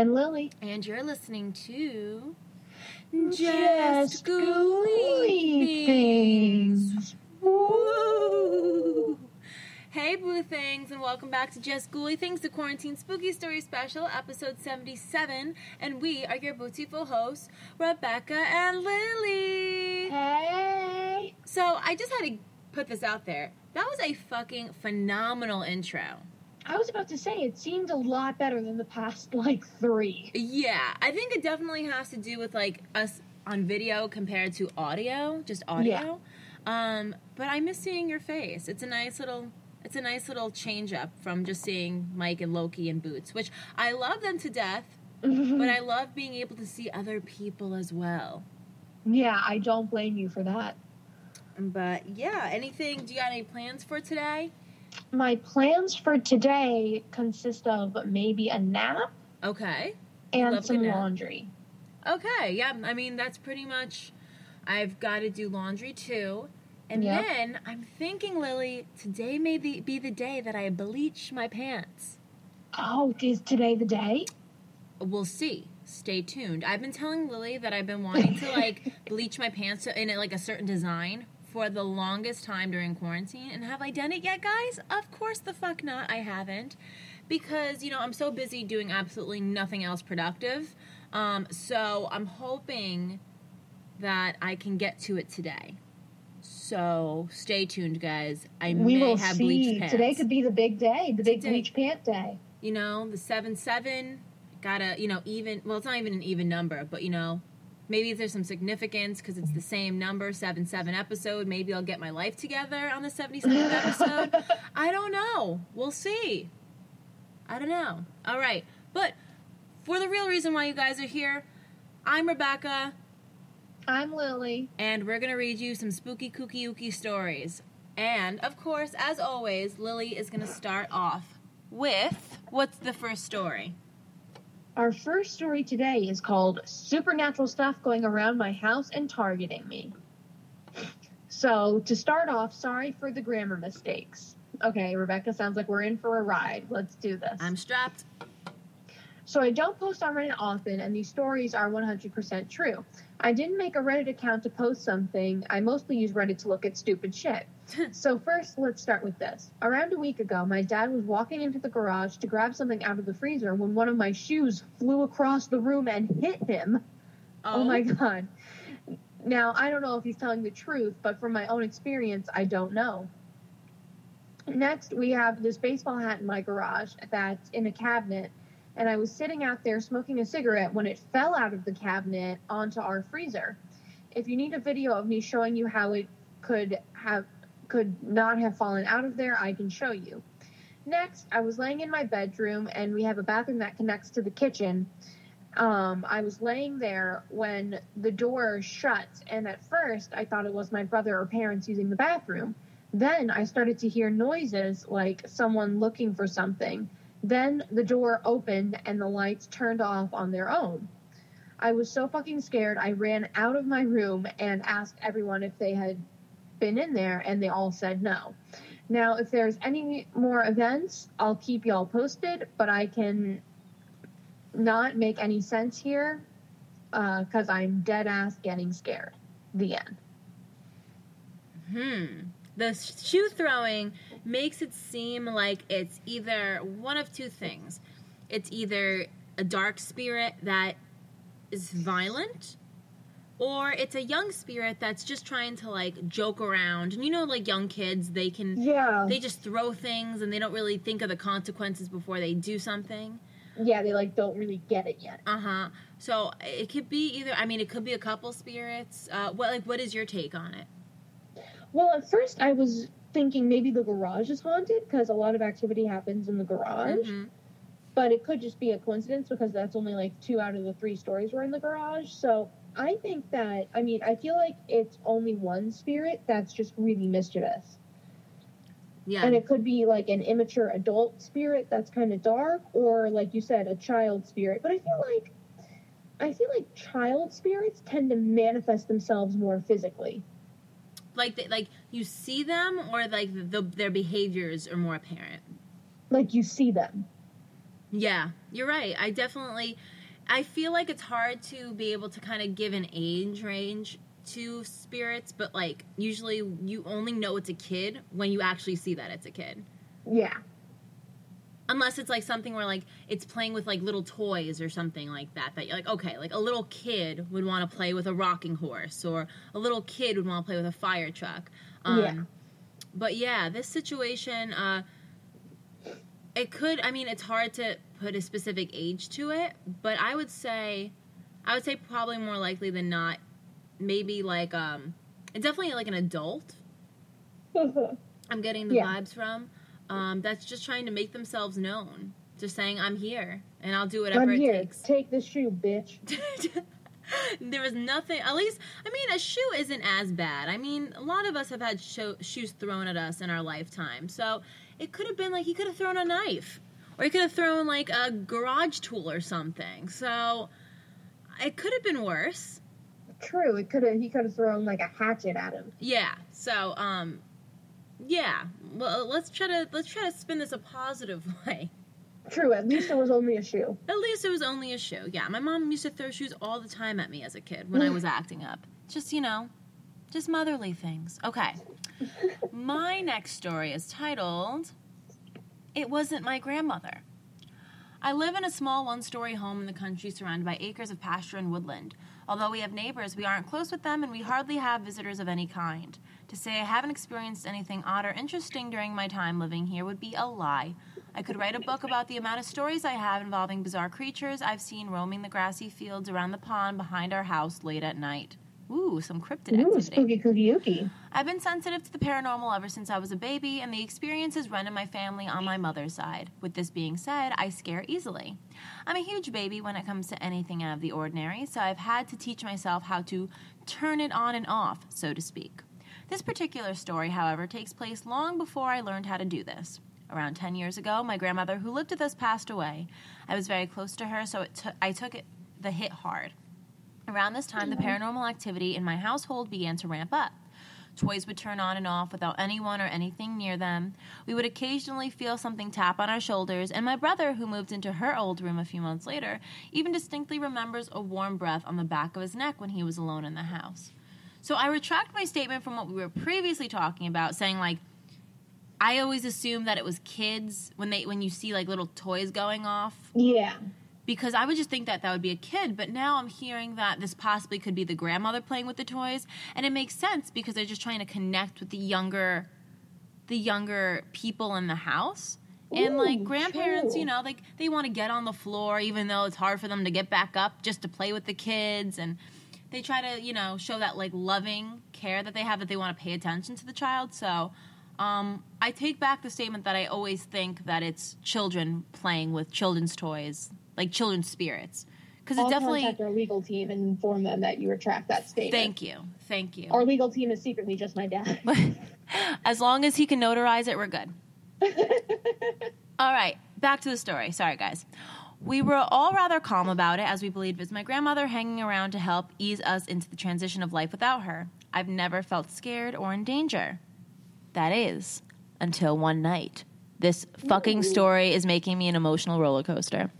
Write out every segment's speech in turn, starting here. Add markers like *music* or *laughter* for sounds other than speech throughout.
your girl Rebecca, And Lily. and you're listening to Just Ghouly Things. Woo! Hey, Boo Things, and welcome back to Just Ghouly Things, the Quarantine Spooky Story Special, episode 77. And we are your beautiful hosts, Rebecca and Lily. Hey. So, I just had to put this out there. That was a fucking phenomenal intro. I was about to say, it seemed a lot better than the past, *laughs* like, three. Yeah, I think it definitely has to do with like us on video compared to audio, just audio. Yeah. Um, but I miss seeing your face. It's a nice little it's a nice little change up from just seeing Mike and Loki and Boots, which I love them to death, *laughs* but I love being able to see other people as well. yeah, I don't blame you for that. But yeah, anything do you got any plans for today? My plans for today consist of maybe a nap Okay. and Love some laundry. Okay, yeah. I mean, that's pretty much. I've got to do laundry too. And Yep. then I'm thinking, Lily, today may be, be the day that I bleach my pants. Oh, is today the day? We'll see. Stay tuned. I've been telling Lily that I've been wanting to like *laughs* bleach my pants in like a certain design for the longest time during quarantine. And have I done it yet, guys? Of course the fuck not. I haven't. Because, you know, I'm so busy doing absolutely nothing else productive. Um, so I'm hoping that I can get to it today. So stay tuned, guys. I we may will have see. bleached pants. Today could be the big day, the big Today. bleach pant day. you know, the seven seven Gotta, you know even. Well, it's not even an even number, but you know, maybe there's some significance because it's the same number seven seven episode. Maybe I'll get my life together on the seventy seventh *laughs* episode. I don't know. We'll see. I don't know. All right, but for the real reason why you guys are here, I'm Rebecca, I'm Lily. and we're gonna read you some spooky kooky ooky stories. And of course, as always, Lily is gonna start off with what's the first story? Our first story today is called Supernatural Stuff Going Around My House and Targeting Me. So, to start off, sorry for the grammar mistakes. Okay, Rebecca, sounds like we're in for a ride. Let's do this. I'm strapped. So, I don't post on Reddit often, and these stories are 100% true. I didn't make a Reddit account to post something. I mostly use Reddit to look at stupid shit. *laughs* so, first, let's start with this. Around a week ago, my dad was walking into the garage to grab something out of the freezer when one of my shoes flew across the room and hit him. Oh, oh. my god. Now, I don't know if he's telling the truth, but from my own experience, I don't know. Next, we have this baseball hat in my garage that's in a cabinet, and I was sitting out there smoking a cigarette when it fell out of the cabinet onto our freezer. If you need a video of me showing you how it could have could not have fallen out of there, I can show you. Next, I was laying in my bedroom, and we have a bathroom that connects to the kitchen um, I was laying there when the door shut, and at first I thought it was my brother or parents using the bathroom. Then I started to hear noises like someone looking for something. Then the door opened and the lights turned off on their own. I was so fucking scared, I ran out of my room and asked everyone if they had been in there, and they all said no. Now, if there's any more events, I'll keep y'all posted, but I can not make any sense here because I'm dead ass getting scared. The end. Hmm. The shoe throwing makes it seem like it's either one of two things. It's either a dark spirit that is violent, or it's a young spirit that's just trying to like joke around. And you know, like young kids, they can Yeah. they just throw things and they don't really think of the consequences before they do something. yeah, they like don't really get it yet. Uh huh. So it could be either. I mean, it could be a couple spirits. Uh, what like what is your take on it? Well, at first I was thinking maybe the garage is haunted because a lot of activity happens in the garage. Mhm. But it could just be a coincidence because that's only like two out of the three stories were in the garage. So I think that I mean I feel like it's only one spirit that's just really mischievous. Yeah. And it could be like an immature adult spirit that's kind of dark, or like you said, a child spirit. But I feel like I feel like child spirits tend to manifest themselves more physically. Like they, like you see them or like the, their behaviors are more apparent. Like you see them. Yeah, you're right. I definitely I feel like it's hard to be able to kind of give an age range to spirits, but like usually you only know it's a kid when you actually see that it's a kid. Yeah. Unless it's like something where like it's playing with like little toys or something like that. That you're like, okay, like a little kid would want to play with a rocking horse, or a little kid would want to play with a fire truck. Um, Yeah. But yeah, this situation, uh, it could. I mean, it's hard to put a specific age to it, but I would say, I would say probably more likely than not, maybe like um, definitely like an adult. *laughs* I'm getting the Yeah. vibes from. Um, that's just trying to make themselves known. Just saying, I'm here and I'll do whatever I'm it here. takes. Take the shoe, bitch. *laughs* there was nothing, at least, I mean, a shoe isn't as bad. I mean, a lot of us have had sho- shoes thrown at us in our lifetime. So it could have been like he could have thrown a knife or he could have thrown like a garage tool or something. So it could have been worse. True. It could have. He could have thrown like a hatchet at him. Yeah. So, um, yeah. Well, let's try to let's try to spin this a positive *laughs* way. True. At least it was only a shoe. At least it was only a shoe. Yeah, my mom used to throw shoes all the time at me as a kid when I was *laughs* acting up. Just, you know, just motherly things. Okay. *laughs* my next story is titled It Wasn't My Grandmother. I live in a small one story home in the country surrounded by acres of pasture and woodland. Although we have neighbors, we aren't close with them and we hardly have visitors of any kind. To say I haven't experienced anything odd or interesting during my time living here would be a lie. I could write a book about the amount of stories I have involving bizarre creatures I've seen roaming the grassy fields around the pond behind our house late at night. Ooh, some cryptid Ooh, activity. spooky cookie yuki. I've been sensitive to the paranormal ever since I was a baby, and the experiences run in my family on my mother's side. With this being said, I scare easily. I'm a huge baby when it comes to anything out of the ordinary, so I've had to teach myself how to turn it on and off, so to speak. This particular story, however, takes place long before I learned how to do this. Around 10 years ago, my grandmother, who lived with us, passed away. I was very close to her, so it took I took it, the hit hard. Around this time, the mm-hmm. paranormal activity in my household began to ramp up. Toys would turn on and off without anyone or anything near them. We would occasionally feel something tap on our shoulders, and my brother, who moved into her old room a few months later, even distinctly remembers a warm breath on the back of his neck when he was alone in the house. So I retract my statement from what we were previously talking about, saying like I always assumed that it was kids when they when you see like little toys going off Yeah. because I would just think that that would be a kid, but now I'm hearing that this possibly could be the grandmother playing with the toys, and it makes sense because they're just trying to connect with the younger, the younger people in the house. And like grandparents, true. you know, like they want to get on the floor, even though it's hard for them to get back up just to play with the kids, and they try to, you know, show that like loving care that they have that they want to pay attention to the child. So, um, I take back the statement that I always think that it's children playing with children's toys, like children's spirits, because it definitely. contact our legal team and inform them that you retract that statement. Thank you, thank you. Our legal team is secretly just my dad. *laughs* as long as he can notarize it, we're good. *laughs* All right, back to the story. Sorry, guys. We were all rather calm about it as we believed it was my grandmother hanging around to help ease us into the transition of life without her. I've never felt scared or in danger. That is, until one night. This fucking story is making me an emotional roller coaster.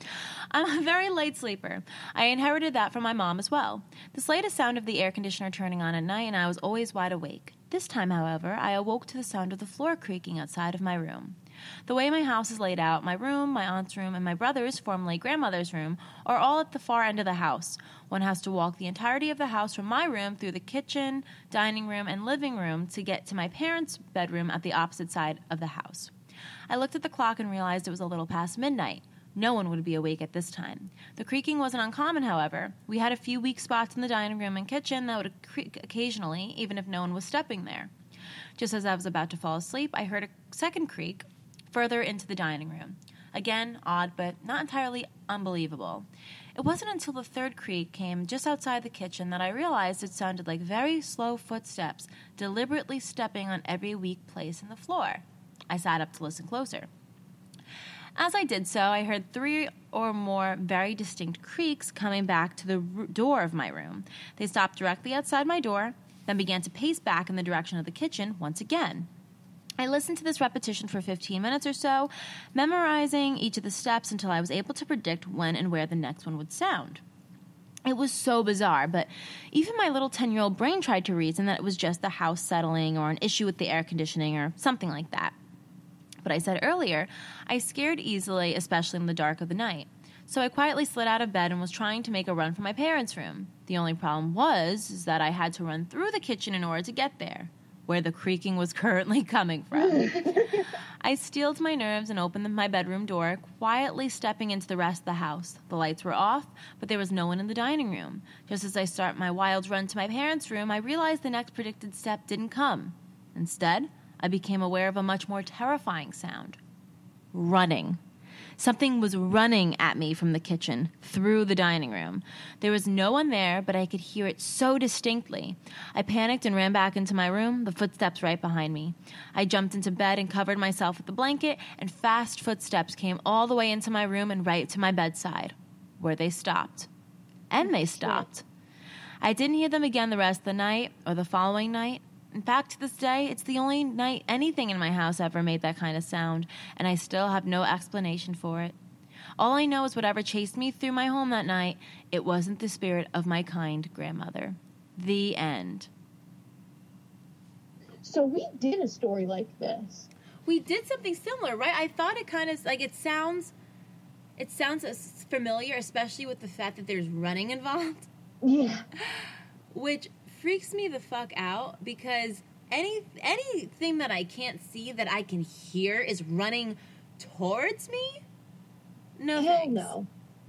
I'm a very light sleeper. I inherited that from my mom as well. The slightest sound of the air conditioner turning on at night, and I was always wide awake. This time, however, I awoke to the sound of the floor creaking outside of my room. The way my house is laid out, my room, my aunt's room, and my brother's, formerly grandmother's room, are all at the far end of the house. One has to walk the entirety of the house from my room through the kitchen, dining room, and living room to get to my parents' bedroom at the opposite side of the house. I looked at the clock and realized it was a little past midnight. No one would be awake at this time. The creaking wasn't uncommon, however. We had a few weak spots in the dining room and kitchen that would creak occasionally, even if no one was stepping there. Just as I was about to fall asleep, I heard a second creak further into the dining room. Again, odd, but not entirely unbelievable. It wasn't until the third creak came just outside the kitchen that I realized it sounded like very slow footsteps, deliberately stepping on every weak place in the floor. I sat up to listen closer. As I did so, I heard three or more very distinct creaks coming back to the r- door of my room. They stopped directly outside my door, then began to pace back in the direction of the kitchen once again. I listened to this repetition for 15 minutes or so, memorizing each of the steps until I was able to predict when and where the next one would sound. It was so bizarre, but even my little 10 year old brain tried to reason that it was just the house settling or an issue with the air conditioning or something like that. But I said earlier, I scared easily, especially in the dark of the night. So I quietly slid out of bed and was trying to make a run for my parents' room. The only problem was that I had to run through the kitchen in order to get there where the creaking was currently *laughs* coming from. *laughs* I steeled my nerves and opened my bedroom door, quietly stepping into the rest of the house. The lights were off, but there was no one in the dining room. Just as I start my wild run to my parents' room, I realized the next predicted step didn't come. Instead, I became aware of a much more terrifying sound running. Something was running at me from the kitchen, through the dining room. There was no one there, but I could hear it so distinctly. I panicked and ran back into my room, the footsteps right behind me. I jumped into bed and covered myself with the blanket, and fast footsteps came all the way into my room and right to my bedside, where they stopped. And they stopped. I didn't hear them again the rest of the night or the following night. In fact, to this day, it's the only night anything in my house ever made that kind of sound, and I still have no explanation for it. All I know is whatever chased me through my home that night, it wasn't the spirit of my kind grandmother. The end. So we did a story like this. We did something similar, right? I thought it kind of like it sounds it sounds familiar, especially with the fact that there's running involved. Yeah. Which freaks me the fuck out because any anything that I can't see that I can hear is running towards me. No Hell thanks. no.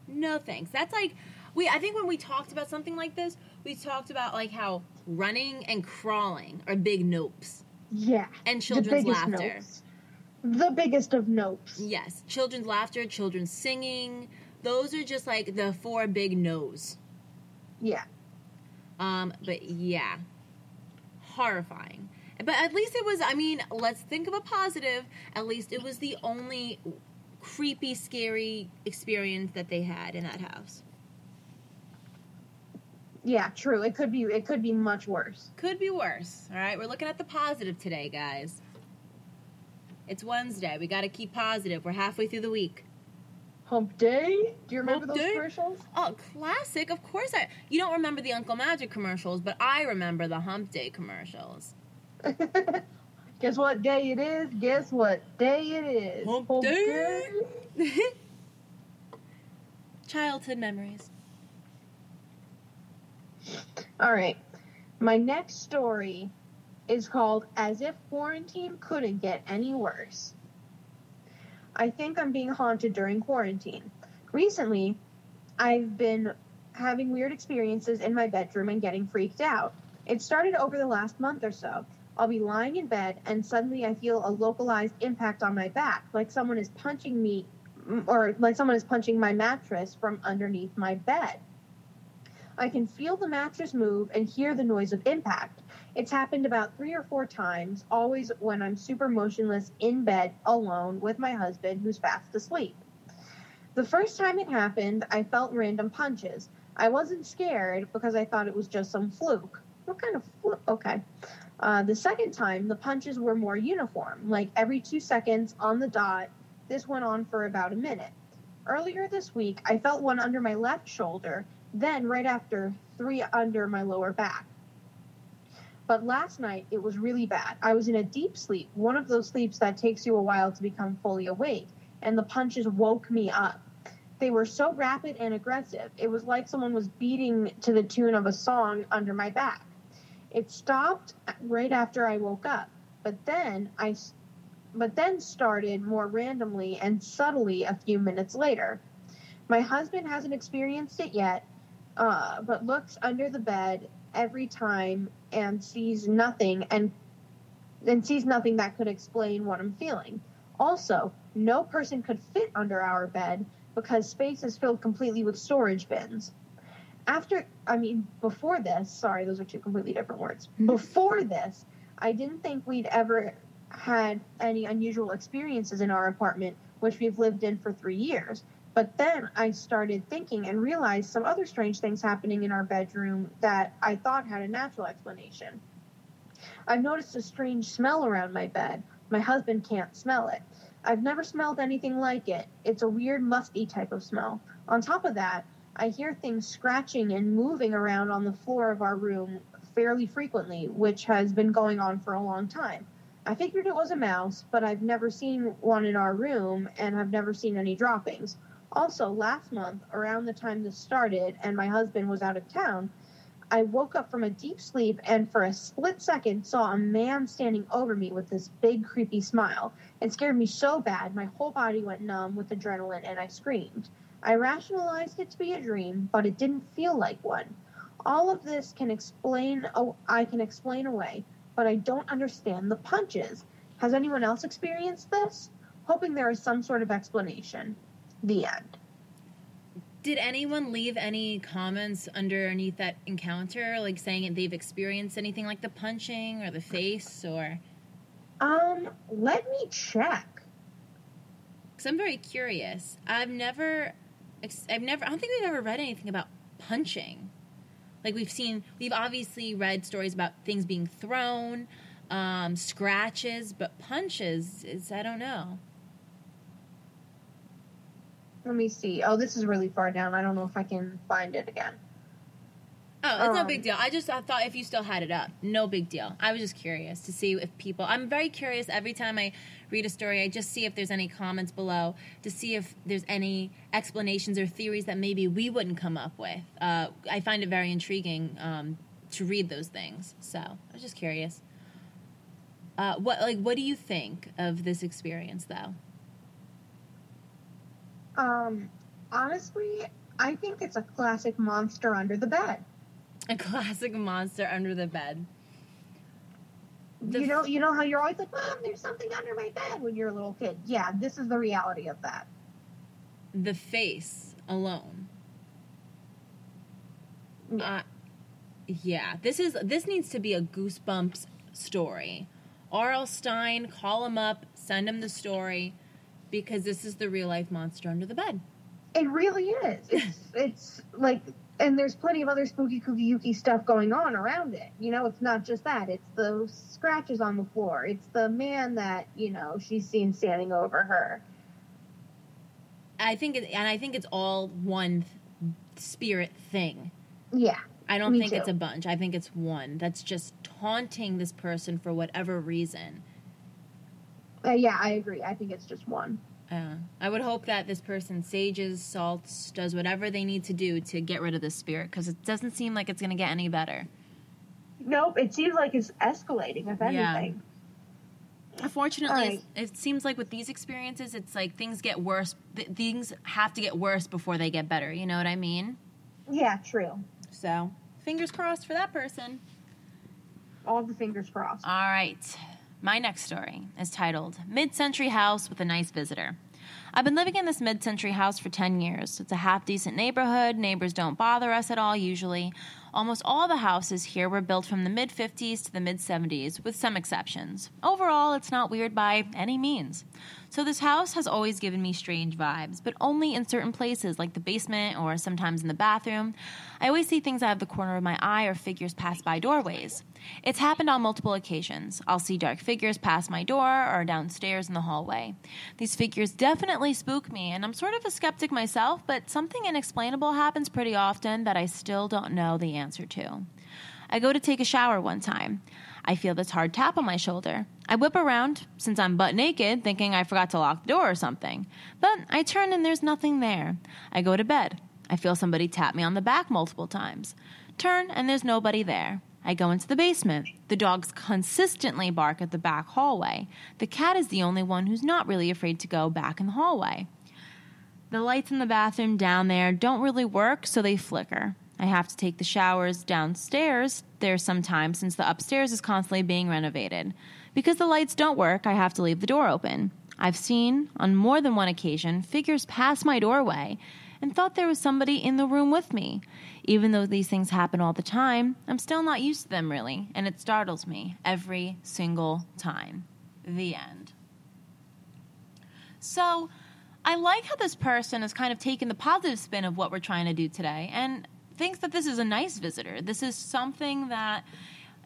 No thanks. That's like we I think when we talked about something like this, we talked about like how running and crawling are big nopes. Yeah. And children's laughter. nopes. The biggest of nopes. Yes, children's laughter, children's singing. Those are just like the four big no's. Yeah. Um, but yeah, horrifying. But at least it was. I mean, let's think of a positive. At least it was the only creepy, scary experience that they had in that house. Yeah, true. It could be it could be much worse. Could be worse. All right, we're looking at the positive today, guys. It's Wednesday. We got to keep positive. We're halfway through the week. Hump day? Do you remember Hump those day? commercials? Oh, classic. Of course I. You don't remember the Uncle Magic commercials, but I remember the Hump Day commercials. *laughs* Guess what day it is? Guess what day it is? Hump day. *laughs* Childhood memories. All right. My next story is called As If Quarantine Couldn't Get Any Worse. I think I'm being haunted during quarantine. Recently, I've been having weird experiences in my bedroom and getting freaked out. It started over the last month or so. I'll be lying in bed and suddenly I feel a localized impact on my back, like someone is punching me mm, or like someone is punching my mattress from underneath my bed. I can feel the mattress move and hear the noise of impact. It's happened about three or four times, always when I'm super motionless in bed alone with my husband who's fast asleep. The first time it happened, I felt random punches. I wasn't scared because I thought it was just some fluke. What kind of fluke? Okay. Uh, the second time, the punches were more uniform, like every two seconds on the dot. This went on for about a minute. Earlier this week, I felt one under my left shoulder, then right after, three under my lower back. But last night, it was really bad. I was in a deep sleep, one of those sleeps that takes you a while to become fully awake, and the punches woke me up. They were so rapid and aggressive. It was like someone was beating to the tune of a song under my back. It stopped right after I woke up, but then I but then started more randomly and subtly a few minutes later. My husband hasn't experienced it yet, uh, but looks under the bed every time and sees nothing and and sees nothing that could explain what I'm feeling. Also, no person could fit under our bed because space is filled completely with storage bins. After, I mean, before this, sorry, those are two completely different words. *laughs* Before this, I didn't think we'd ever had any unusual experiences in our apartment, which we've lived in for three years. But then I started thinking and realized some other strange things happening in our bedroom that I thought had a natural explanation. I've noticed a strange smell around my bed, My husband can't smell it. I've never smelled anything like it. It's a weird, musty type of smell. On top of that, I hear things scratching and moving around on the floor of our room fairly frequently, which has been going on for a long time. I figured it was a mouse, but I've never seen one in our room and I've never seen any droppings. Also, last month, around the time this started and my husband was out of town, I woke up from a deep sleep and for a split second saw a man standing over me with this big, creepy smile. It scared me so bad, my whole body went numb with adrenaline and I screamed. I rationalized it to be a dream, but it didn't feel like one. All of this can explain, oh, I can explain away, but I don't understand the punches. Has anyone else experienced this? Hoping there is some sort of explanation. The end. Did anyone leave any comments underneath that encounter, like saying they've experienced anything like the punching or the face, or? Um, let me check. Because I'm very curious. I've never, I've never, I don't think we've ever read anything about punching. Like we've seen, we've obviously read stories about things being thrown, um, scratches, but punches is I don't know. Let me see. Oh, this is really far down. I don't know if I can find it again. Oh, it's um, no big deal. I just I thought if you still had it up, no big deal. I was just curious to see if people. I'm very curious every time I read a story. I just see if there's any comments below to see if there's any explanations or theories that maybe we wouldn't come up with. Uh, I find it very intriguing um, to read those things. So I was just curious. Uh, what like what do you think of this experience though? Um, honestly, I think it's a classic monster under the bed. A *laughs* classic monster under the bed. The you know, you know how you're always like, "Mom, there's something under my bed" when you're a little kid. Yeah, this is the reality of that. The face alone. Yeah. Uh, yeah, this is this needs to be a goosebumps story. R.L. Stine, call him up, send him the story because this is the real life monster under the bed. It really is. It's *laughs* it's like and there's plenty of other spooky kooky yuki stuff going on around it. You know, it's not just that. It's the scratches on the floor. It's the man that, you know, she's seen standing over her. I think it, and I think it's all one spirit thing. Yeah. I don't think too. it's a bunch. I think it's one that's just taunting this person for whatever reason. Uh, yeah, I agree. I think it's just one. Uh, I would hope that this person sages, salts, does whatever they need to do to get rid of this spirit because it doesn't seem like it's going to get any better. Nope, it seems like it's escalating, if anything. Yeah. Unfortunately, right. it seems like with these experiences, it's like things get worse. Th- things have to get worse before they get better. You know what I mean? Yeah, true. So, fingers crossed for that person. All the fingers crossed. All right. My next story is titled Mid Century House with a Nice Visitor. I've been living in this mid century house for 10 years. It's a half decent neighborhood. Neighbors don't bother us at all, usually. Almost all the houses here were built from the mid 50s to the mid 70s, with some exceptions. Overall, it's not weird by any means. So, this house has always given me strange vibes, but only in certain places, like the basement or sometimes in the bathroom. I always see things out of the corner of my eye or figures pass by doorways. It's happened on multiple occasions. I'll see dark figures pass my door or downstairs in the hallway. These figures definitely spook me, and I'm sort of a skeptic myself, but something inexplainable happens pretty often that I still don't know the answer to. I go to take a shower one time. I feel this hard tap on my shoulder. I whip around, since I'm butt naked, thinking I forgot to lock the door or something. But I turn and there's nothing there. I go to bed. I feel somebody tap me on the back multiple times. Turn and there's nobody there. I go into the basement. The dogs consistently bark at the back hallway. The cat is the only one who's not really afraid to go back in the hallway. The lights in the bathroom down there don't really work, so they flicker. I have to take the showers downstairs there sometimes since the upstairs is constantly being renovated. Because the lights don't work, I have to leave the door open. I've seen, on more than one occasion, figures pass my doorway and thought there was somebody in the room with me. Even though these things happen all the time, I'm still not used to them really, and it startles me every single time. The end. So, I like how this person has kind of taken the positive spin of what we're trying to do today, and thinks that this is a nice visitor. This is something that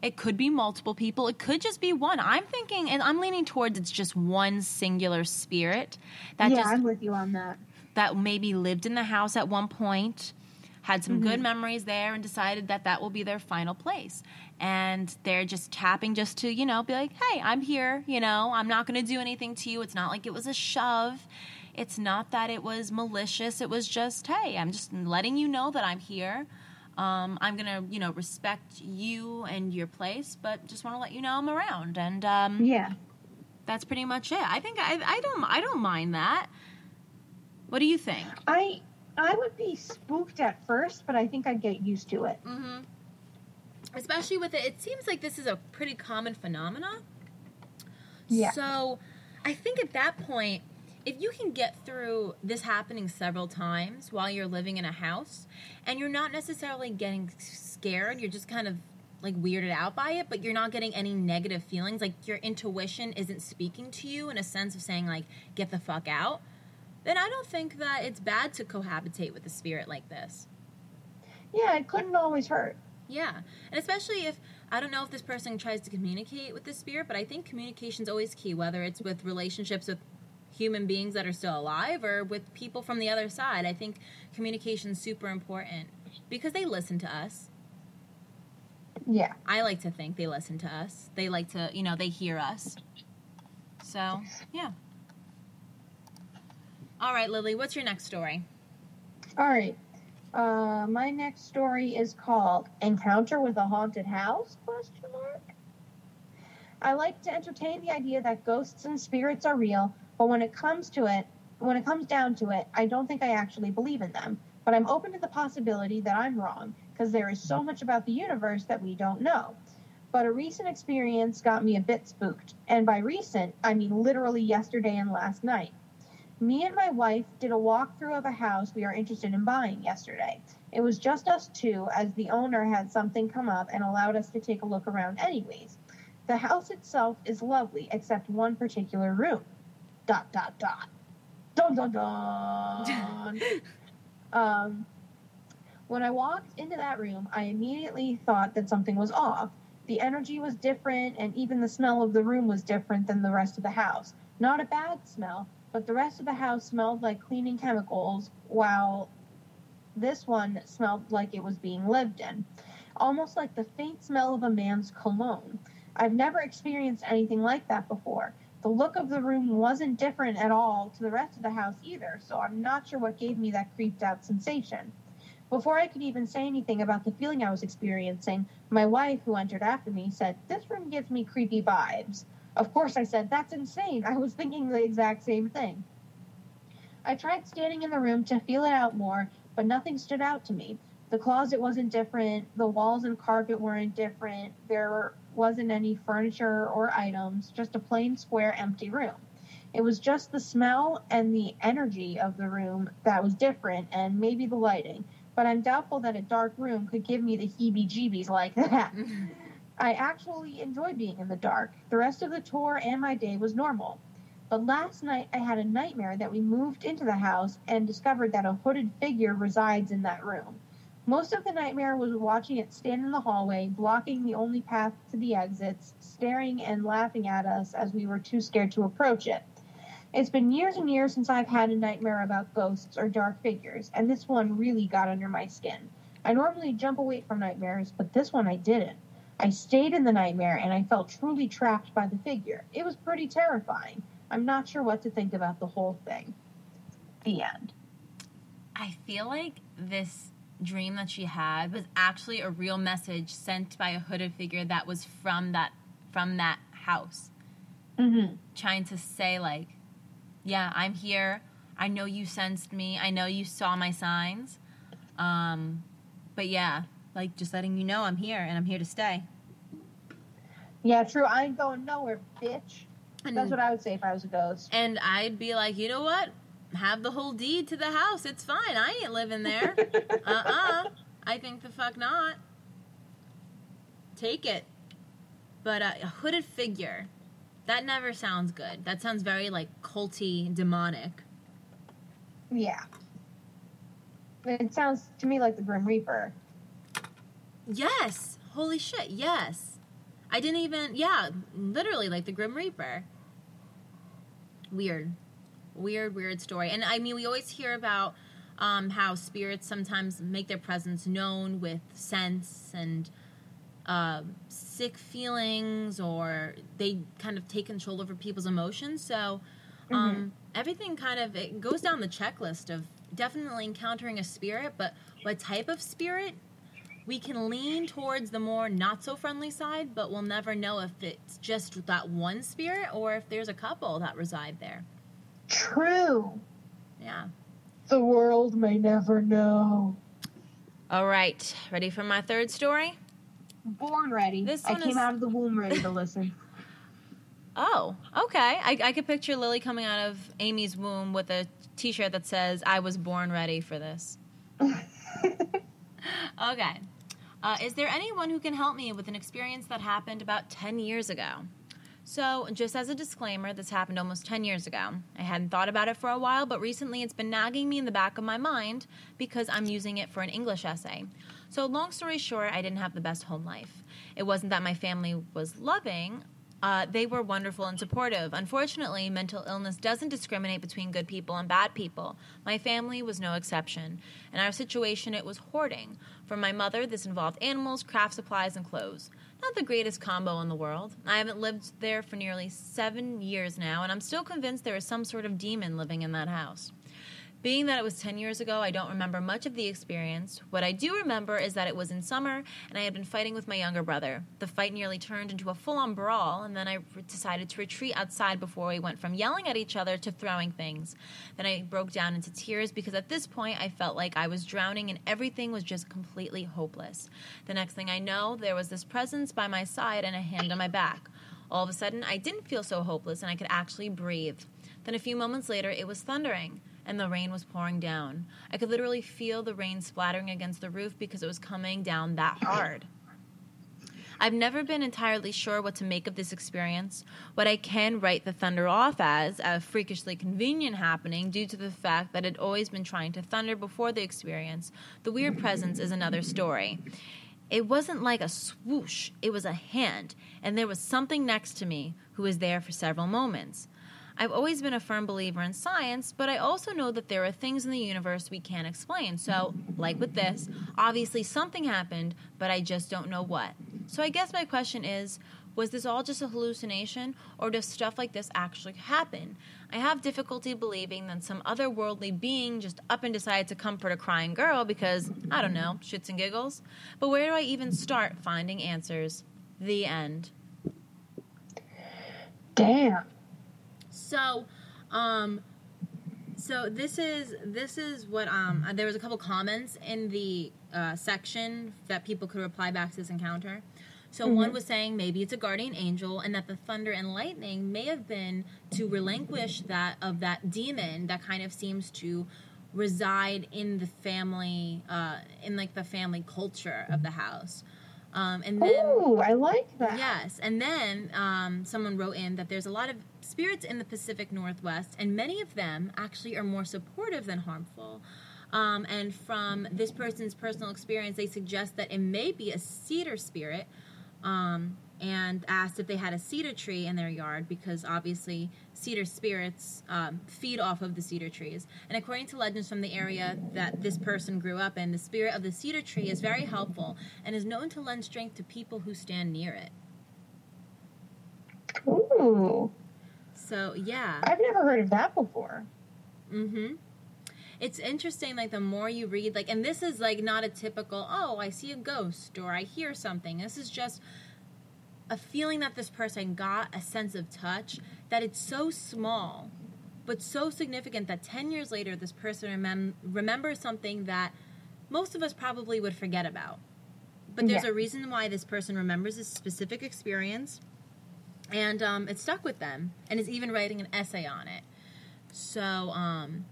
It could be multiple people. It could just be one. I'm thinking, and I'm leaning towards it's just one singular spirit that yeah, just I'm with you on that. That maybe lived in the house at one point, had some Mm-hmm. good memories there, and decided that that will be their final place. And they're just tapping just to, you know, be like, hey, I'm here. You know, I'm not going to do anything to you. It's not like it was a shove. It's not that it was malicious. It was just, hey, I'm just letting you know that I'm here. Um, I'm gonna, you know, respect you and your place, but just want to let you know I'm around, and um, Yeah. that's pretty much it. I think I, I don't, I don't mind that. What do you think? I I would be spooked at first, but I think I'd get used to it. Mm-hmm. Especially with it, it seems like this is a pretty common phenomena. Yeah. So, I think at that point, if you can get through this happening several times while you're living in a house, and you're not necessarily getting scared, you're just kind of like weirded out by it, but you're not getting any negative feelings. Like your intuition isn't speaking to you in a sense of saying like, "Get the fuck out." Then I don't think that it's bad to cohabitate with a spirit like this. Yeah, it couldn't always hurt. Yeah, and especially if I don't know if this person tries to communicate with the spirit, but I think communication's always key, whether it's with relationships with human beings that are still alive or with people from the other side. I think communication's super important because they listen to us. Yeah. I like to think they listen to us. They like to, you know, they hear us. So, yeah. All right, Lily, what's your next story? All right. Uh, my next story is called "Encounter with a Haunted House?" Question mark. I like to entertain the idea that ghosts and spirits are real, but when it comes to it, when it comes down to it, I don't think I actually believe in them. But I'm open to the possibility that I'm wrong, because there is so much about the universe that we don't know. But a recent experience got me a bit spooked, and by recent, I mean literally yesterday and last night. Me and my wife did a walkthrough of a house we are interested in buying yesterday. It was just us two, as the owner had something come up and allowed us to take a look around anyways. The house itself is lovely, except one particular room. Dot dot dot. Dun dun dun. *laughs* um, when I walked into that room, I immediately thought that something was off. The energy was different, and even the smell of the room was different than the rest of the house. Not a bad smell, but the rest of the house smelled like cleaning chemicals, while this one smelled like it was being lived in. Almost like the faint smell of a man's cologne. I've never experienced anything like that before. The look of the room wasn't different at all to the rest of the house either, so I'm not sure what gave me that creeped out sensation. Before I could even say anything about the feeling I was experiencing, my wife, who entered after me, said, This room gives me creepy vibes. Of course, I said, That's insane. I was thinking the exact same thing. I tried standing in the room to feel it out more, but nothing stood out to me. The closet wasn't different, the walls and carpet weren't different, there wasn't any furniture or items, just a plain square empty room. It was just the smell and the energy of the room that was different, and maybe the lighting. But I'm doubtful that a dark room could give me the heebie jeebies like that. *laughs* I actually enjoy being in the dark. The rest of the tour and my day was normal. But last night I had a nightmare that we moved into the house and discovered that a hooded figure resides in that room. Most of the nightmare was watching it stand in the hallway, blocking the only path to the exits, staring and laughing at us as we were too scared to approach it. It's been years and years since I've had a nightmare about ghosts or dark figures, and this one really got under my skin. I normally jump away from nightmares, but this one I didn't. I stayed in the nightmare and I felt truly trapped by the figure. It was pretty terrifying. I'm not sure what to think about the whole thing. The end. I feel like this dream that she had was actually a real message sent by a hooded figure that was from that from that house Mm-hmm. trying to say like yeah i'm here i know you sensed me i know you saw my signs um but yeah like just letting you know i'm here and i'm here to stay. Yeah, true. I ain't going nowhere, bitch. and, That's what I would say if I was a ghost. and i'd be like you know what? Have the whole deed to the house. It's fine. I ain't living there. *laughs* Uh-uh. I think the fuck not. Take it. But uh, a hooded figure. That never sounds good. That sounds very like culty demonic. Yeah. It sounds to me like the Grim Reaper. Yes holy shit yes I didn't even, yeah, literally like the Grim Reaper. Weird. Weird, weird story. And I mean, we always hear about um, how spirits sometimes make their presence known with sense and uh, sick feelings, or they kind of take control over people's emotions. So um, mm-hmm. everything kind of it goes down the checklist of definitely encountering a spirit, but what type of spirit? We can lean towards the more not so friendly side, but we'll never know if it's just that one spirit or if there's a couple that reside there. True. Yeah. The world may never know. All right. Ready for my third story? Born ready. This I came is... out of the womb ready to listen. *laughs* Oh, okay. I, I could picture Lily coming out of Amy's womb with a t shirt that says, I was born ready for this. *laughs* okay. Uh, is there anyone who can help me with an experience that happened about 10 years ago? So, just as a disclaimer, this happened almost 10 years ago. I hadn't thought about it for a while, but recently it's been nagging me in the back of my mind because I'm using it for an English essay. So, long story short, I didn't have the best home life. It wasn't that my family was loving, uh, they were wonderful and supportive. Unfortunately, mental illness doesn't discriminate between good people and bad people. My family was no exception. In our situation, it was hoarding. For my mother, this involved animals, craft supplies, and clothes. Not the greatest combo in the world. I haven't lived there for nearly seven years now, and I'm still convinced there is some sort of demon living in that house. Being that it was 10 years ago, I don't remember much of the experience. What I do remember is that it was in summer and I had been fighting with my younger brother. The fight nearly turned into a full on brawl, and then I decided to retreat outside before we went from yelling at each other to throwing things. Then I broke down into tears because at this point I felt like I was drowning and everything was just completely hopeless. The next thing I know, there was this presence by my side and a hand on my back. All of a sudden, I didn't feel so hopeless and I could actually breathe. Then a few moments later, it was thundering and the rain was pouring down. I could literally feel the rain splattering against the roof because it was coming down that hard. I've never been entirely sure what to make of this experience. What I can write the thunder off as a freakishly convenient happening due to the fact that it always been trying to thunder before the experience. The weird presence is another story. It wasn't like a swoosh, it was a hand, and there was something next to me who was there for several moments. I've always been a firm believer in science, but I also know that there are things in the universe we can't explain. So, like with this, obviously something happened, but I just don't know what. So, I guess my question is was this all just a hallucination, or does stuff like this actually happen? I have difficulty believing that some otherworldly being just up and decided to comfort a crying girl because, I don't know, shits and giggles. But where do I even start finding answers? The end. Damn. So, um, so this is this is what um there was a couple comments in the uh, section that people could reply back to this encounter. So mm-hmm. one was saying maybe it's a guardian angel, and that the thunder and lightning may have been to relinquish that of that demon that kind of seems to reside in the family, uh, in like the family culture of the house. Um, and then, oh, I like that. Yes, and then um, someone wrote in that there's a lot of spirits in the Pacific Northwest, and many of them actually are more supportive than harmful. Um, and from this person's personal experience, they suggest that it may be a cedar spirit. Um, and asked if they had a cedar tree in their yard because obviously cedar spirits um, feed off of the cedar trees. And according to legends from the area that this person grew up in, the spirit of the cedar tree is very helpful and is known to lend strength to people who stand near it. Ooh. So, yeah. I've never heard of that before. Mm hmm. It's interesting, like, the more you read, like, and this is, like, not a typical, oh, I see a ghost or I hear something. This is just a feeling that this person got, a sense of touch, that it's so small, but so significant that 10 years later, this person remem- remembers something that most of us probably would forget about. But there's yeah. a reason why this person remembers this specific experience, and um, it stuck with them, and is even writing an essay on it. So, um,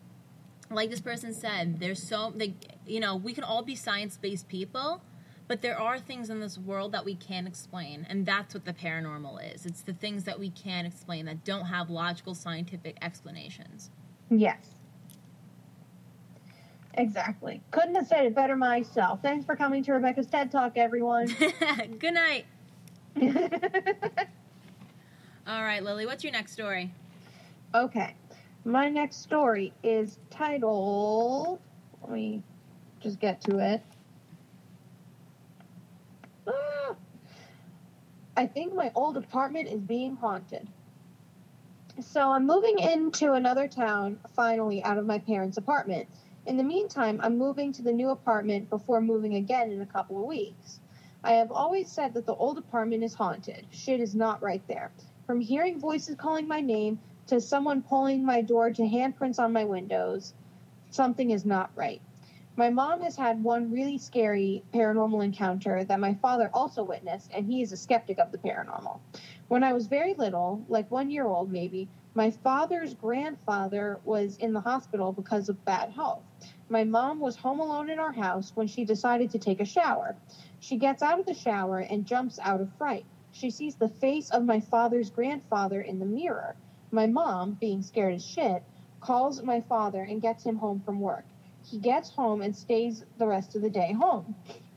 like this person said, there's so, they, you know, we can all be science based people but there are things in this world that we can't explain, and that's what the paranormal is. It's the things that we can't explain that don't have logical scientific explanations. Yes. Exactly. Couldn't have said it better myself. Thanks for coming to Rebecca's TED Talk, everyone. *laughs* Good night. *laughs* All right, Lily, what's your next story? okay. My next story is titled. Let me just get to it. Ah! I think my old apartment is being haunted. So I'm moving into another town finally out of my parents' apartment. In the meantime, I'm moving to the new apartment before moving again in a couple of weeks. I have always said that the old apartment is haunted. Shit is not right there. From hearing voices calling my name to someone pulling my door to handprints on my windows, something is not right. My mom has had one really scary paranormal encounter that my father also witnessed, and he is a skeptic of the paranormal. When I was very little, like one year old maybe, my father's grandfather was in the hospital because of bad health. My mom was home alone in our house when she decided to take a shower. She gets out of the shower and jumps out of fright. She sees the face of my father's grandfather in the mirror. My mom, being scared as shit, calls my father and gets him home from work. He gets home and stays the rest of the day home.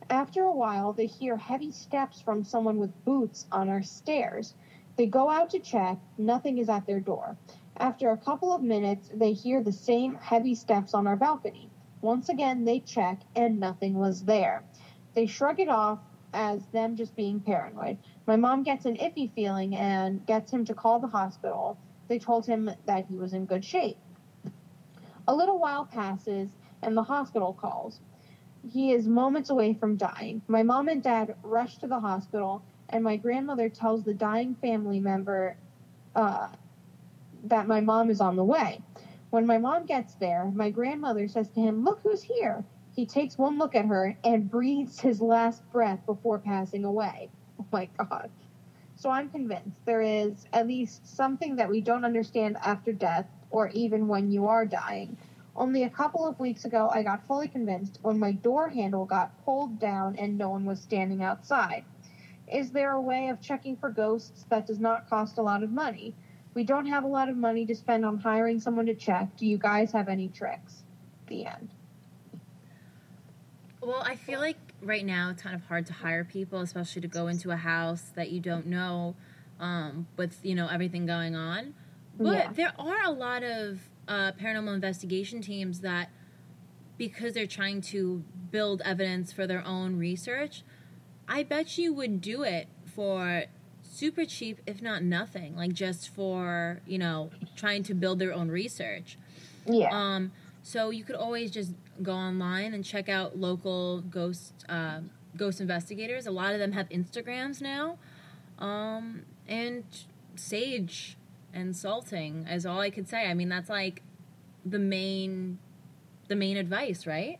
After a while, they hear heavy steps from someone with boots on our stairs. They go out to check, nothing is at their door. After a couple of minutes, they hear the same heavy steps on our balcony. Once again, they check, and nothing was there. They shrug it off as them just being paranoid. My mom gets an iffy feeling and gets him to call the hospital. They told him that he was in good shape. A little while passes, and the hospital calls. He is moments away from dying. My mom and dad rush to the hospital, and my grandmother tells the dying family member uh, that my mom is on the way. When my mom gets there, my grandmother says to him, Look who's here. He takes one look at her and breathes his last breath before passing away. My *laughs* God. So I'm convinced there is at least something that we don't understand after death or even when you are dying. Only a couple of weeks ago, I got fully convinced when my door handle got pulled down and no one was standing outside. Is there a way of checking for ghosts that does not cost a lot of money? We don't have a lot of money to spend on hiring someone to check. Do you guys have any tricks? The end. Well, I feel like right now it's kind of hard to hire people, especially to go into a house that you don't know um, with you know everything going on. But Yeah. there are a lot of uh, paranormal investigation teams that, because they're trying to build evidence for their own research, I bet you would do it for super cheap, if not nothing, like just for you know trying to build their own research. Yeah. Um, so you could always just go online and check out local ghost uh, ghost investigators. A lot of them have Instagrams now, um, and Sage and Salting is all I could say. I mean, that's like the main the main advice, right?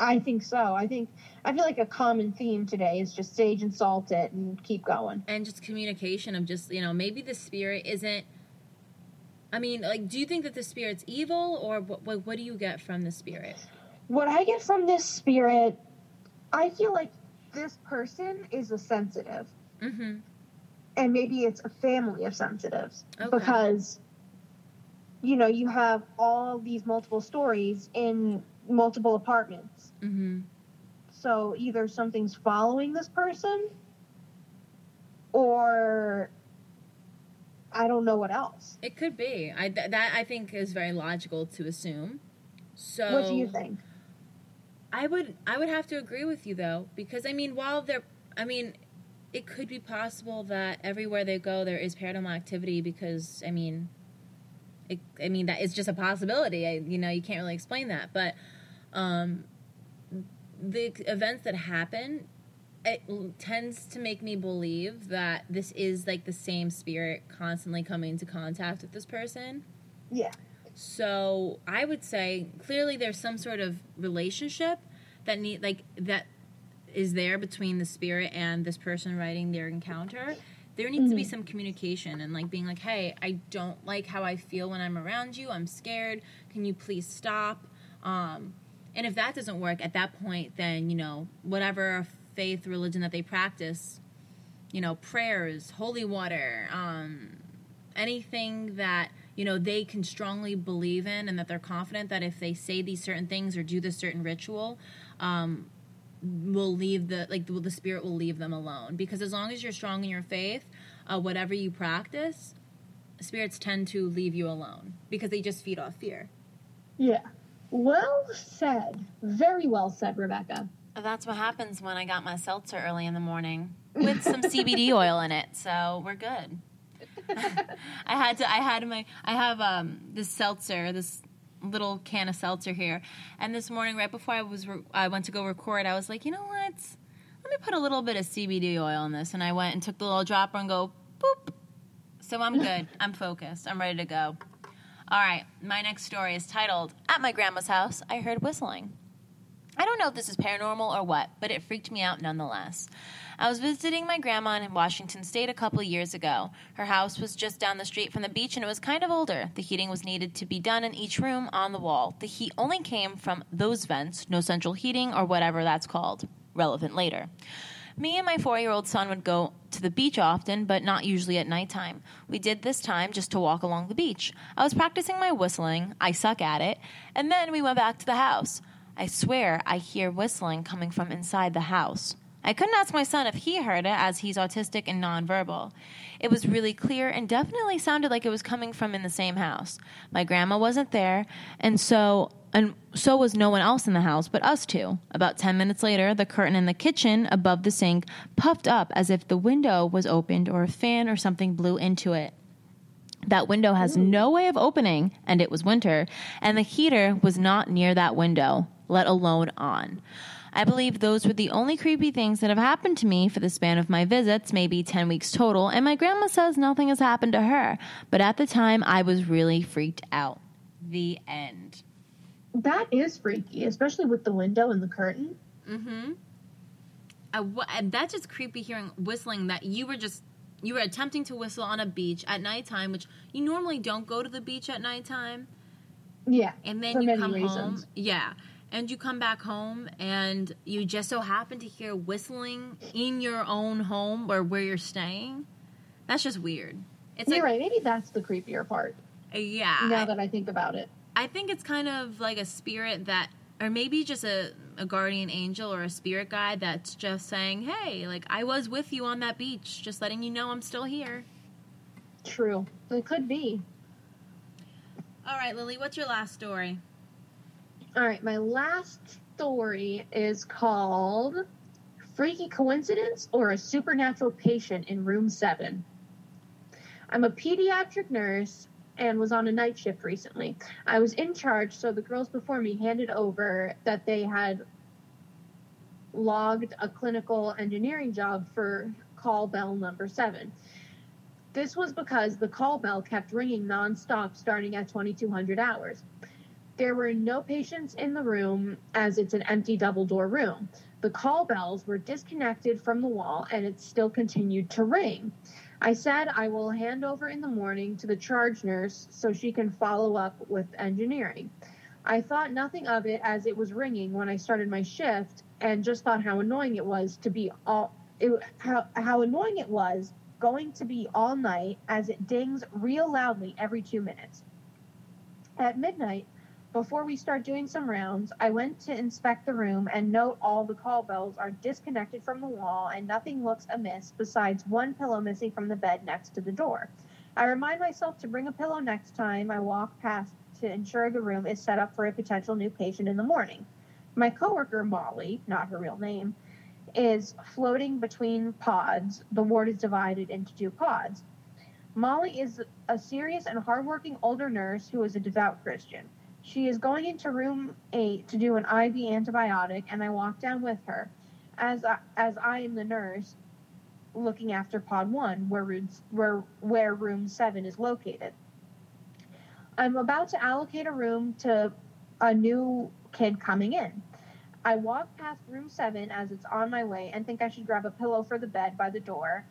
I think so. I think I feel like a common theme today is just sage and salt it and keep going. And just communication of just you know maybe the spirit isn't. I mean, like, do you think that the spirit's evil, or what? What, what do you get from the spirit? What I get from this spirit, I feel like this person is a sensitive, Mm-hmm. and maybe it's a family of sensitives Okay. because you know you have all these multiple stories in multiple apartments. Mm-hmm. So either something's following this person, or I don't know what else. It could be. I th- that I think is very logical to assume. So what do you think? I would I would have to agree with you though because I mean while they're I mean it could be possible that everywhere they go there is paranormal activity because I mean it, I mean that is just a possibility. I, you know you can't really explain that, but um, the events that happen it tends to make me believe that this is like the same spirit constantly coming into contact with this person. Yeah. So I would say clearly there's some sort of relationship that need like that is there between the spirit and this person writing their encounter. There needs to be Mhm. some communication and like being like, "Hey, I don't like how I feel when I'm around you. I'm scared. Can you please stop?" Um, and if that doesn't work, at that point, then you know whatever faith religion that they practice, you know, prayers, holy water, um, anything that you know they can strongly believe in and that they're confident that if they say these certain things or do this certain ritual um, will leave the like the, the spirit will leave them alone because as long as you're strong in your faith, uh, whatever you practice, spirits tend to leave you alone because they just feed off fear. Yeah. Well said. Very well said, Rebecca. That's what happens when I got my seltzer early in the morning with some CBD oil in it. So we're good. *laughs* I had to. I had my. I have um this seltzer, this little can of seltzer here, and this morning, right before I was, re- I went to go record. I was like, you know what? Let me put a little bit of CBD oil in this, and I went and took the little dropper and go boop. So I'm good. *laughs* I'm focused. I'm ready to go. All right, my next story is titled "At My Grandma's House, I Heard Whistling." I don't know if this is paranormal or what, but it freaked me out nonetheless. I was visiting my grandma in Washington State a couple years ago. Her house was just down the street from the beach and it was kind of older. The heating was needed to be done in each room on the wall. The heat only came from those vents, no central heating or whatever that's called. Relevant later. Me and my four year old son would go to the beach often, but not usually at nighttime. We did this time just to walk along the beach. I was practicing my whistling, I suck at it, and then we went back to the house. I swear I hear whistling coming from inside the house. I couldn't ask my son if he heard it, as he's autistic and nonverbal. It was really clear and definitely sounded like it was coming from in the same house. My grandma wasn't there, and so and so was no one else in the house but us two. About 10 minutes later, the curtain in the kitchen above the sink puffed up as if the window was opened or a fan or something blew into it. That window has no way of opening, and it was winter, and the heater was not near that window let alone on. I believe those were the only creepy things that have happened to me for the span of my visits, maybe 10 weeks total, and my grandma says nothing has happened to her. But at the time, I was really freaked out. The end. That is freaky, especially with the window and the curtain. Mm-hmm. Uh, wh- that's just creepy hearing whistling that you were just you were attempting to whistle on a beach at nighttime, which you normally don't go to the beach at nighttime. Yeah. And then for you many come reasons. home. Yeah. And you come back home and you just so happen to hear whistling in your own home or where you're staying. That's just weird. It's You're like, right. Maybe that's the creepier part. Uh, yeah. now that I think about it. I think it's kind of like a spirit that, or maybe just a, a guardian angel or a spirit guide that's just saying, hey, like I was with you on that beach, just letting you know I'm still here. True. It could be. All right, Lily, what's your last story? All right, my last story is called Freaky Coincidence or a Supernatural Patient in Room 7. I'm a pediatric nurse and was on a night shift recently. I was in charge, so the girls before me handed over that they had logged a clinical engineering job for call bell number 7. This was because the call bell kept ringing nonstop starting at 2200 hours. There were no patients in the room as it's an empty double door room. The call bells were disconnected from the wall and it still continued to ring. I said I will hand over in the morning to the charge nurse so she can follow up with engineering. I thought nothing of it as it was ringing when I started my shift and just thought how annoying it was to be all it, how, how annoying it was going to be all night as it dings real loudly every 2 minutes. At midnight, before we start doing some rounds, I went to inspect the room and note all the call bells are disconnected from the wall and nothing looks amiss besides one pillow missing from the bed next to the door. I remind myself to bring a pillow next time I walk past to ensure the room is set up for a potential new patient in the morning. My coworker Molly, not her real name, is floating between pods. The ward is divided into two pods. Molly is a serious and hardworking older nurse who is a devout Christian. She is going into room 8 to do an IV antibiotic, and I walk down with her. As I, as I am the nurse looking after pod 1, where, rooms, where, where room 7 is located. I'm about to allocate a room to a new kid coming in. I walk past room 7 as it's on my way and think I should grab a pillow for the bed by the door.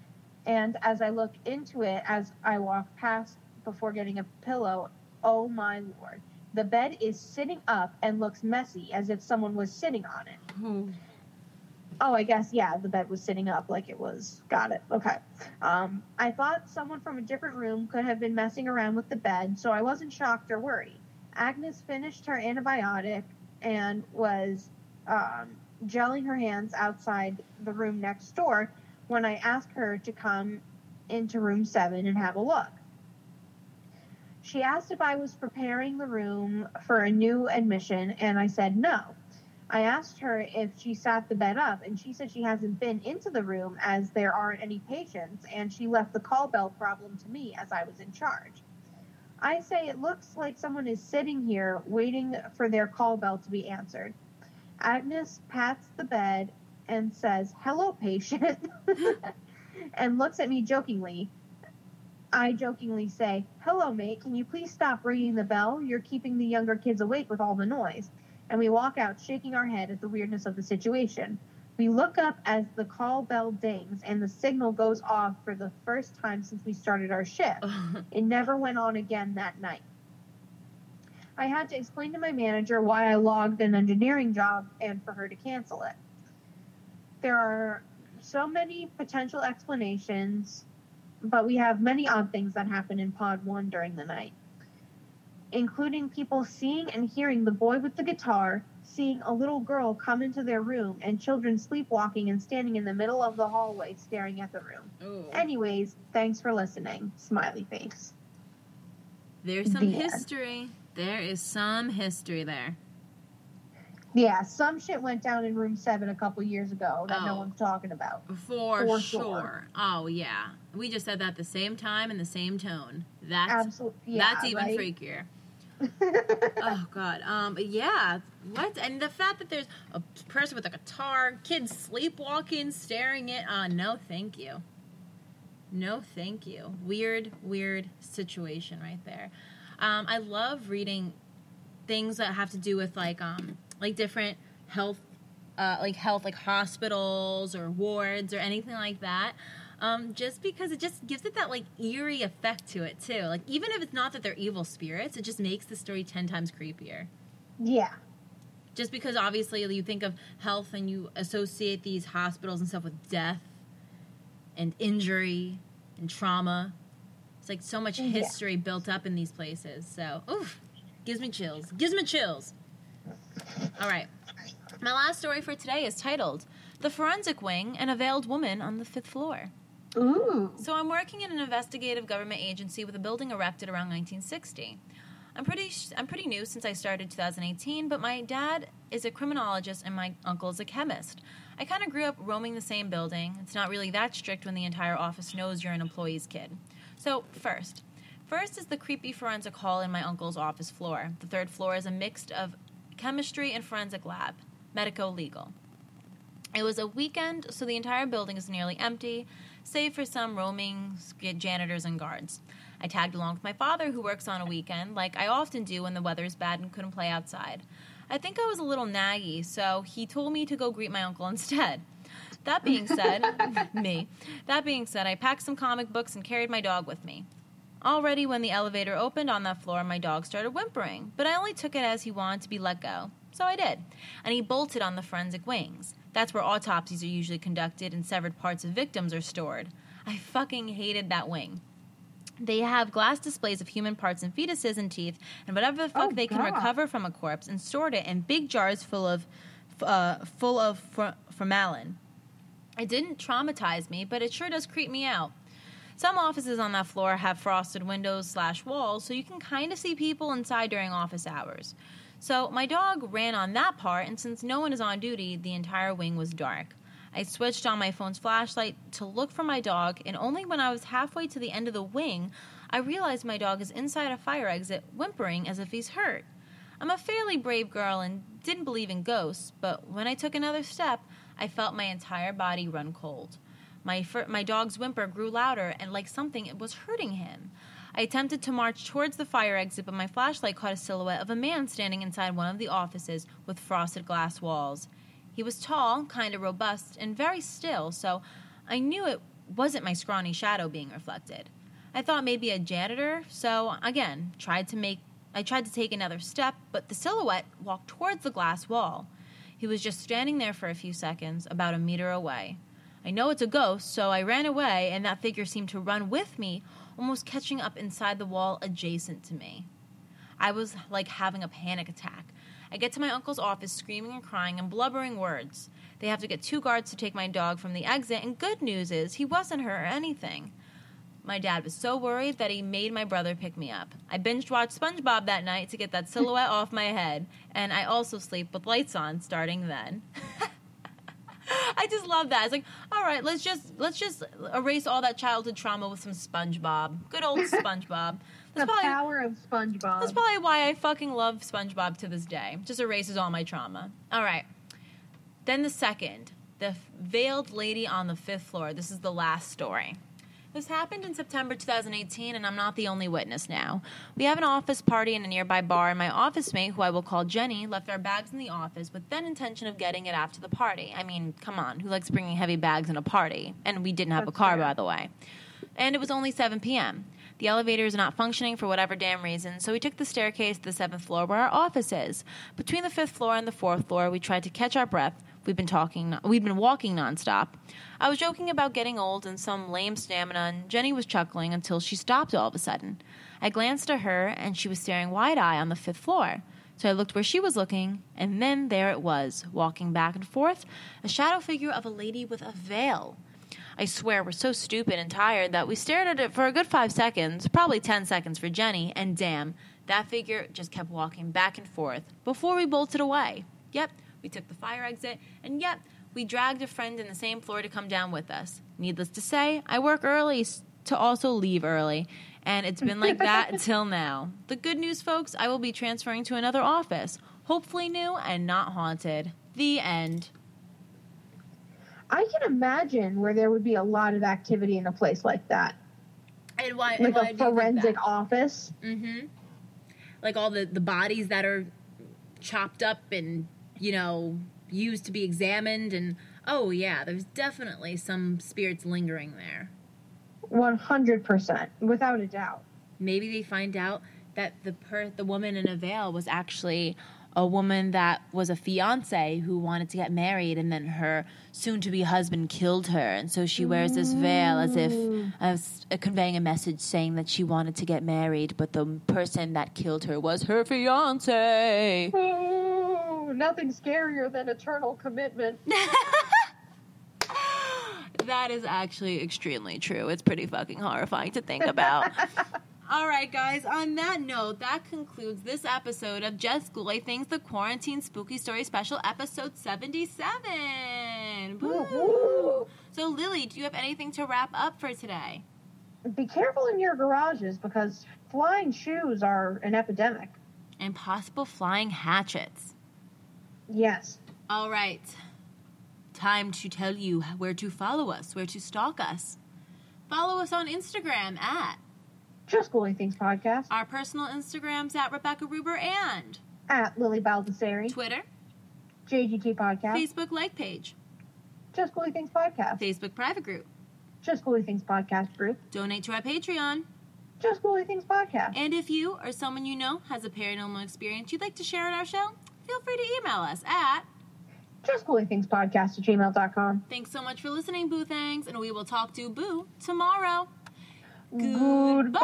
And as I look into it, as I walk past before getting a pillow, oh my lord. The bed is sitting up and looks messy as if someone was sitting on it. Oh, I guess, yeah, the bed was sitting up like it was. Got it. Okay. Um, I thought someone from a different room could have been messing around with the bed, so I wasn't shocked or worried. Agnes finished her antibiotic and was um, gelling her hands outside the room next door when I asked her to come into room seven and have a look. She asked if I was preparing the room for a new admission, and I said no. I asked her if she sat the bed up, and she said she hasn't been into the room as there aren't any patients, and she left the call bell problem to me as I was in charge. I say it looks like someone is sitting here waiting for their call bell to be answered. Agnes pats the bed and says, Hello, patient, *laughs* and looks at me jokingly. I jokingly say, Hello, mate, can you please stop ringing the bell? You're keeping the younger kids awake with all the noise. And we walk out shaking our head at the weirdness of the situation. We look up as the call bell dings and the signal goes off for the first time since we started our shift. *laughs* It never went on again that night. I had to explain to my manager why I logged an engineering job and for her to cancel it. There are so many potential explanations, but we have many odd things that happen in Pod 1 during the night, including people seeing and hearing the boy with the guitar, seeing a little girl come into their room, and children sleepwalking and standing in the middle of the hallway staring at the room. Ooh. Anyways, thanks for listening. Smiley face. There's some The end. history. There is some history there. Yeah, some shit went down in room seven a couple years ago that no Oh. one's talking about. For, For sure. sure. Oh yeah. We just said that the same time in the same tone. That's Absolutely. Yeah, that's even right? freakier. *laughs* oh god. Um yeah. What? And the fact that there's a person with a guitar, kids sleepwalking, staring at uh no thank you. No thank you. Weird, weird situation right there. Um I love reading things that have to do with like um like different health uh, like health like hospitals or wards or anything like that um, just because it just gives it that like eerie effect to it too. Like even if it's not that they're evil spirits it just makes the story 10 times creepier. Yeah. just because obviously you think of health and you associate these hospitals and stuff with death and injury and trauma. It's like so much Yeah. history built up in these places. So oof. Gives me chills. Gives me chills all right my last story for today is titled the forensic wing and a veiled woman on the fifth floor Ooh. so I'm working in an investigative government agency with a building erected around 1960. I'm pretty I'm pretty new since I started 2018, but my dad is a criminologist and my uncle is a chemist. I kind of grew up roaming the same building. It's not really that strict when the entire office knows you're an employee's kid. So, first, first is the creepy forensic hall in my uncle's office floor. The third floor is a mix of chemistry and forensic lab, medico legal. It was a weekend, so the entire building is nearly empty, save for some roaming janitors and guards. I tagged along with my father, who works on a weekend, like I often do when the weather's bad and couldn't play outside. I think I was a little naggy, so he told me to go greet my uncle instead. That being said, *laughs* me. That being said, I packed some comic books and carried my dog with me. Already, when the elevator opened on that floor, my dog started whimpering, but I only took it as he wanted to be let go. So I did. And he bolted on the forensic wings. That's where autopsies are usually conducted and severed parts of victims are stored. I fucking hated that wing. They have glass displays of human parts and fetuses and teeth and whatever the fuck Oh, they can recover from a corpse and stored it in big jars full of uh, full of for- formalin. It didn't traumatize me, but it sure does creep me out. Some offices on that floor have frosted windows slash walls, so you can kind of see people inside during office hours. So my dog ran on that part, and since no one is on duty, the entire wing was dark. I switched on my phone's flashlight to look for my dog, and only when I was halfway to the end of the wing, I realized my dog is inside a fire exit, whimpering as if he's hurt. I'm a fairly brave girl and didn't believe in ghosts, but when I took another step, I felt my entire body run cold. My, fir- my dog's whimper grew louder and like something it was hurting him. I attempted to march towards the fire exit, but my flashlight caught a silhouette of a man standing inside one of the offices with frosted glass walls. He was tall, kind of robust, and very still, so I knew it wasn't my scrawny shadow being reflected. I thought maybe a janitor, so again, tried to make I tried to take another step, but the silhouette walked towards the glass wall. He was just standing there for a few seconds, about a meter away. I know it's a ghost, so I ran away, and that figure seemed to run with me, almost catching up inside the wall adjacent to me. I was like having a panic attack. I get to my uncle's office screaming and crying and blubbering words. They have to get two guards to take my dog from the exit, and good news is he wasn't hurt or anything. My dad was so worried that he made my brother pick me up. I binge watched SpongeBob that night to get that silhouette *laughs* off my head, and I also sleep with lights on starting then. *laughs* *laughs* I just love that. It's like, all right, let's just let's just erase all that childhood trauma with some SpongeBob. Good old *laughs* SpongeBob. The probably, power of SpongeBob. that's probably why I fucking love SpongeBob to this day. Just erases all my trauma. All right. Then the second, the veiled lady on the fifth floor. This is the last story. This happened in September 2018, and I'm not the only witness now. We have an office party in a nearby bar, and my office mate, who I will call Jenny, left our bags in the office with then intention of getting it after the party. I mean, come on, who likes bringing heavy bags in a party? And we didn't have That's a car, fair. by the way. And it was only 7 p.m. The elevator is not functioning for whatever damn reason, so we took the staircase to the seventh floor where our office is. Between the fifth floor and the fourth floor, we tried to catch our breath. We've been talking, we've been walking nonstop. I was joking about getting old and some lame stamina, and Jenny was chuckling until she stopped all of a sudden. I glanced at her, and she was staring wide eyed on the fifth floor. So I looked where she was looking, and then there it was, walking back and forth, a shadow figure of a lady with a veil. I swear we're so stupid and tired that we stared at it for a good five seconds, probably ten seconds for Jenny, and damn, that figure just kept walking back and forth before we bolted away. Yep, we took the fire exit, and yep, we dragged a friend in the same floor to come down with us. Needless to say, I work early to also leave early, and it's been like that *laughs* until now. The good news, folks, I will be transferring to another office, hopefully new and not haunted. The end. I can imagine where there would be a lot of activity in a place like that, And why? like a forensic office. Mm-hmm. Like all the the bodies that are chopped up and you know used to be examined, and oh yeah, there's definitely some spirits lingering there. One hundred percent, without a doubt. Maybe they find out that the per the woman in a veil was actually a woman that was a fiance who wanted to get married, and then her soon-to-be husband killed her, and so she wears this veil as if as uh, conveying a message saying that she wanted to get married, but the person that killed her was her fiance. *laughs* Ooh, nothing scarier than eternal commitment. *laughs* that is actually extremely true. It's pretty fucking horrifying to think about. *laughs* All right, guys. On that note, that concludes this episode of Just Ghouly Things, the Quarantine Spooky Story Special, episode 77. Woo! Woo-hoo. So, Lily, do you have anything to wrap up for today? Be careful in your garages because flying shoes are an epidemic. And possible flying hatchets. Yes. All right. Time to tell you where to follow us, where to stalk us. Follow us on Instagram at Just Ghouly Things podcast our personal Instagrams at Rebecca Ruber and at Lily Baldessari, Twitter, JGT podcast, Facebook like page, Just Ghouly Things podcast, Facebook private group. Just Ghouly Things podcast group, Donate to our Patreon. Just Ghouly Things podcast. And if you or someone you know has a paranormal experience you'd like to share in our show, feel free to email us at Just Ghouly Things podcast at gmail.com. thanks so much for listening, Boo Thangs, and we will talk to Boo tomorrow. Goodbye.